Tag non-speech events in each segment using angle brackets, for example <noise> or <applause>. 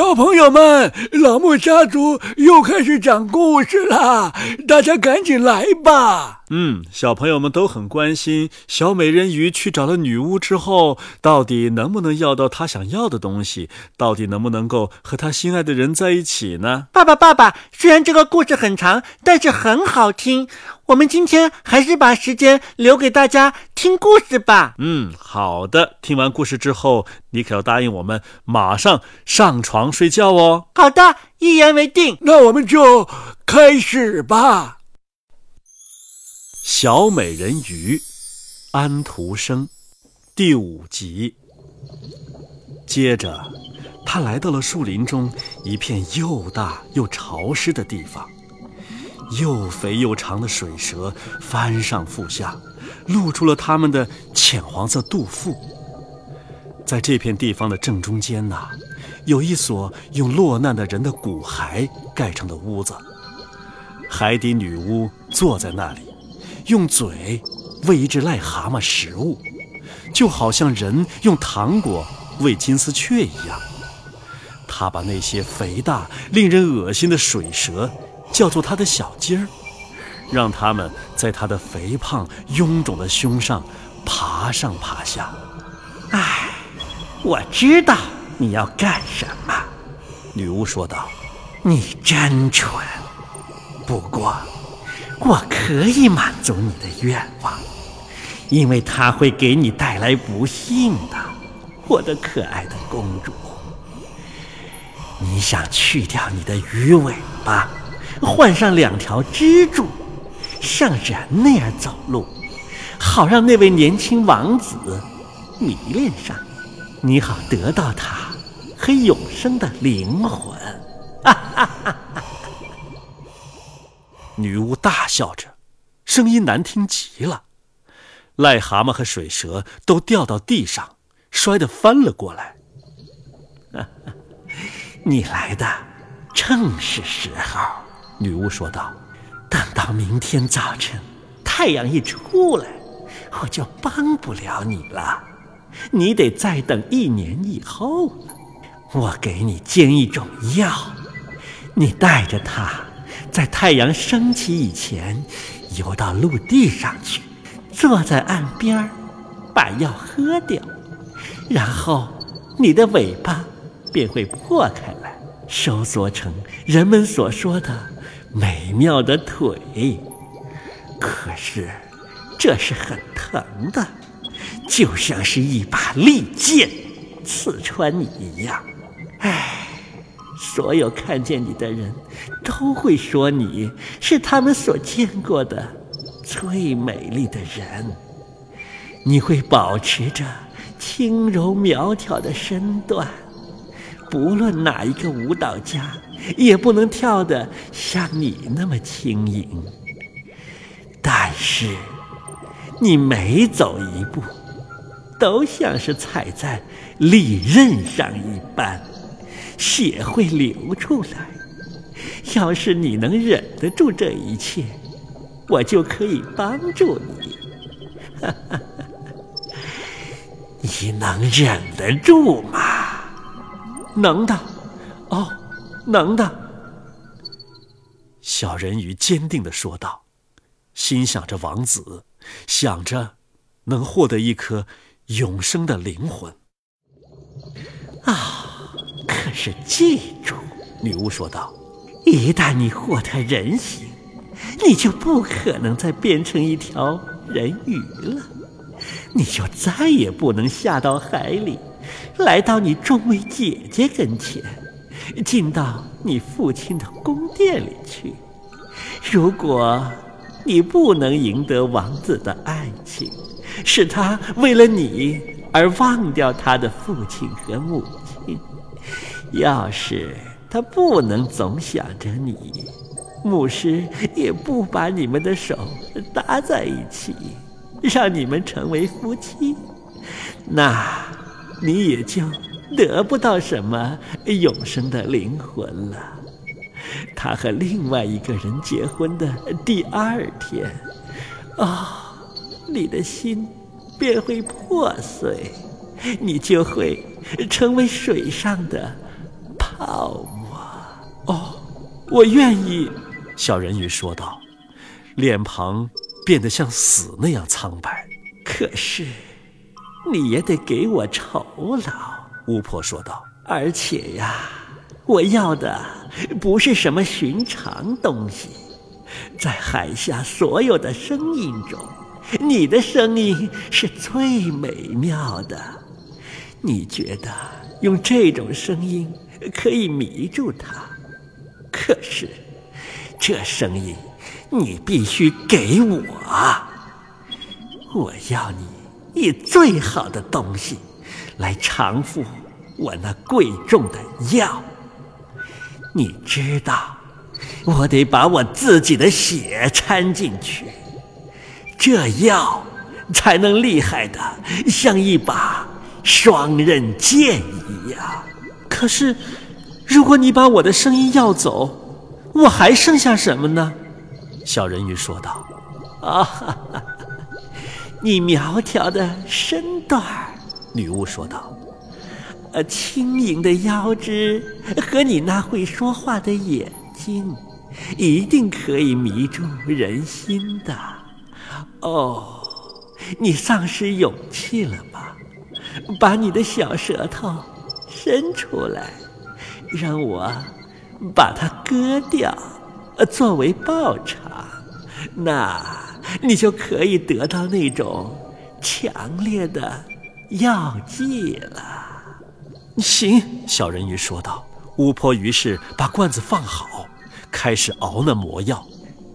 小朋友们，老木家族又开始讲故事啦！大家赶紧来吧。嗯，小朋友们都很关心，小美人鱼去找了女巫之后，到底能不能要到她想要的东西？到底能不能够和她心爱的人在一起呢？爸爸，爸爸，虽然这个故事很长，但是很好听。我们今天还是把时间留给大家听故事吧。嗯，好的。听完故事之后，你可要答应我们，马上上床睡觉哦。好的，一言为定。那我们就开始吧。小美人鱼，安徒生，第五集。接着，他来到了树林中一片又大又潮湿的地方。又肥又长的水蛇翻上覆下，露出了它们的浅黄色肚腹。在这片地方的正中间呐，有一所用落难的人的骨骸盖成的屋子。海底女巫坐在那里，用嘴喂一只癞蛤蟆食物，就好像人用糖果喂金丝雀一样。他把那些肥大、令人恶心的水蛇。叫做他的小鸡儿，让他们在他的肥胖臃肿的胸上爬上爬下。唉，我知道你要干什么，女巫说道。你真蠢。不过，我可以满足你的愿望，因为它会给你带来不幸的，我的可爱的公主。你想去掉你的鱼尾巴？换上两条支柱，像人那样走路，好让那位年轻王子迷恋上你，你好得到他和永生的灵魂。哈哈哈！女巫大笑着，声音难听极了。癞蛤蟆和水蛇都掉到地上，摔得翻了过来。<laughs> 你来的正是时候。女巫说道：“等到明天早晨，太阳一出来，我就帮不了你了。你得再等一年以后了。我给你煎一种药，你带着它，在太阳升起以前，游到陆地上去，坐在岸边把药喝掉，然后你的尾巴便会破开来，收缩成人们所说的。”美妙的腿，可是这是很疼的，就像是一把利剑刺穿你一样。所有看见你的人都会说你是他们所见过的最美丽的人。你会保持着轻柔苗条的身段，不论哪一个舞蹈家。也不能跳得像你那么轻盈，但是你每走一步，都像是踩在利刃上一般，血会流出来。要是你能忍得住这一切，我就可以帮助你。你能忍得住吗？能的。哦。能的，小人鱼坚定地说道，心想着王子，想着能获得一颗永生的灵魂。啊！可是记住，女巫说道，一旦你获得人形，你就不可能再变成一条人鱼了，你就再也不能下到海里，来到你众位姐姐跟前。进到你父亲的宫殿里去。如果你不能赢得王子的爱情，使他为了你而忘掉他的父亲和母亲；要是他不能总想着你，牧师也不把你们的手搭在一起，让你们成为夫妻，那你也就……得不到什么永生的灵魂了。他和另外一个人结婚的第二天，啊，你的心便会破碎，你就会成为水上的好吗？哦，我愿意。小人鱼说道，脸庞变得像死那样苍白。可是，你也得给我酬劳。巫婆说道，而且呀，我要的不是什么寻常东西，在海下所有的声音中，你的声音是最美妙的。你觉得用这种声音可以迷住他？可是。这声音，你必须给我。我要你以最好的东西来偿付我那贵重的药。你知道，我得把我自己的血掺进去，这药才能厉害的像一把双刃剑一样。可是，如果你把我的声音要走，我还剩下什么呢？小人鱼说道：“啊，哈 <laughs> 哈你苗条的身段儿。”女巫说道：“呃，轻盈的腰肢和你那会说话的眼睛，一定可以迷住人心的。”哦，你丧失勇气了吧？把你的小舌头伸出来，让我。把它割掉，作为报偿，那你就可以得到那种强烈的药剂了。行，小人鱼说道。巫婆于是把罐子放好，开始熬那魔药。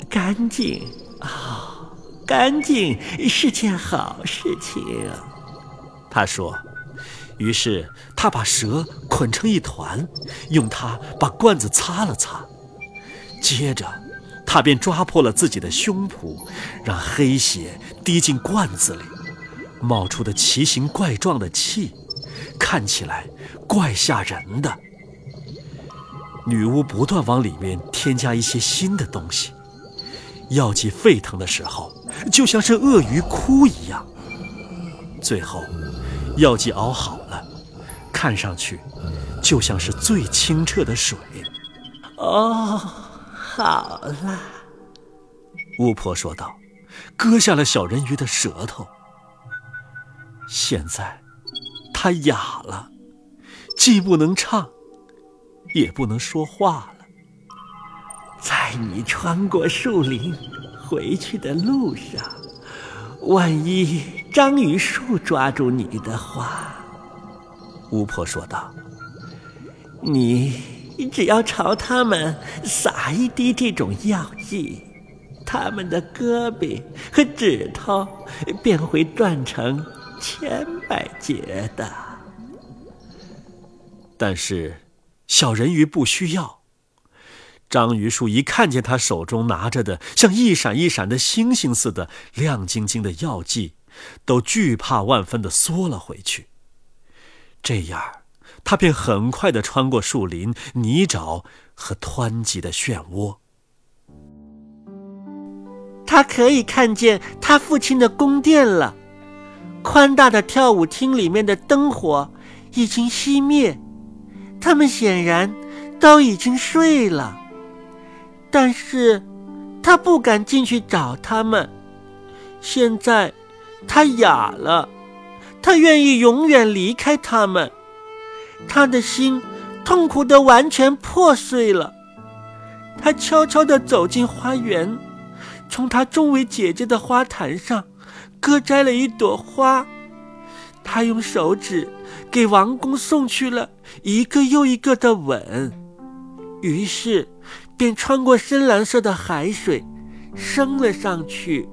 干净啊，干净是件好事情。他说。于是他把蛇捆成一团，用它把罐子擦了擦，接着他便抓破了自己的胸脯，让黑血滴进罐子里，冒出的奇形怪状的气，看起来怪吓人的。女巫不断往里面添加一些新的东西，药剂沸腾的时候，就像是鳄鱼哭一样。最后。药剂熬好了，看上去就像是最清澈的水。哦，好了，巫婆说道，割下了小人鱼的舌头。现在，它哑了，既不能唱，也不能说话了。在你穿过树林回去的路上。万一章鱼树抓住你的话，巫婆说道：“你只要朝他们撒一滴这种药剂，他们的胳膊和指头便会断成千百截的。”但是，小人鱼不需要。章鱼树一看见他手中拿着的像一闪一闪的星星似的亮晶晶的药剂，都惧怕万分的缩了回去。这样，他便很快的穿过树林、泥沼和湍急的漩涡。他可以看见他父亲的宫殿了，宽大的跳舞厅里面的灯火已经熄灭，他们显然都已经睡了。但是，他不敢进去找他们。现在，他哑了，他愿意永远离开他们。他的心痛苦的完全破碎了。他悄悄地走进花园，从他众位姐姐的花坛上割摘了一朵花。他用手指给王宫送去了一个又一个的吻。于是。便穿过深蓝色的海水，升了上去。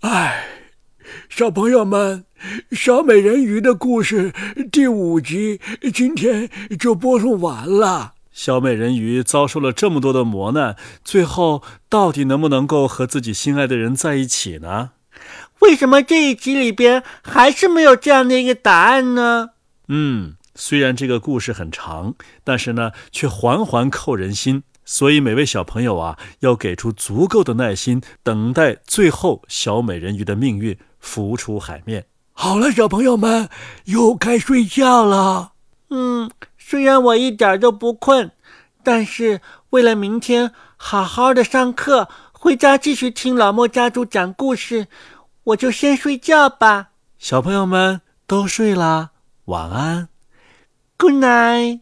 哎，小朋友们，小美人鱼的故事第五集今天就播送完了。小美人鱼遭受了这么多的磨难，最后到底能不能够和自己心爱的人在一起呢？为什么这一集里边还是没有这样的一个答案呢？嗯，虽然这个故事很长，但是呢，却环环扣人心。所以每位小朋友啊，要给出足够的耐心，等待最后小美人鱼的命运浮出海面。好了，小朋友们，又该睡觉了。嗯，虽然我一点都不困，但是为了明天好好的上课，回家继续听老莫家族讲故事，我就先睡觉吧。小朋友们都睡啦，晚安，Good night。